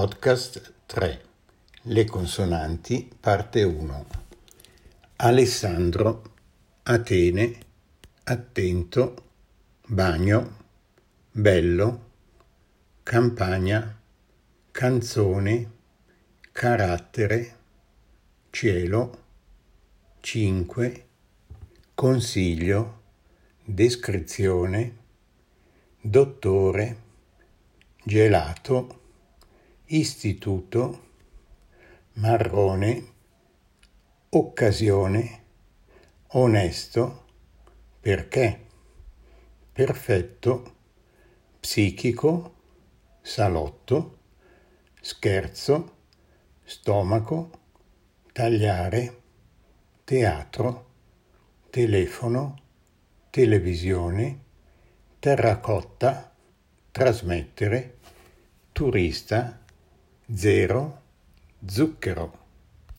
Podcast 3 Le consonanti parte 1 Alessandro Atene Attento Bagno Bello Campagna Canzone Carattere Cielo 5 Consiglio Descrizione Dottore Gelato istituto, marrone, occasione, onesto, perché, perfetto, psichico, salotto, scherzo, stomaco, tagliare, teatro, telefono, televisione, terracotta, trasmettere, turista, zero, zucchero.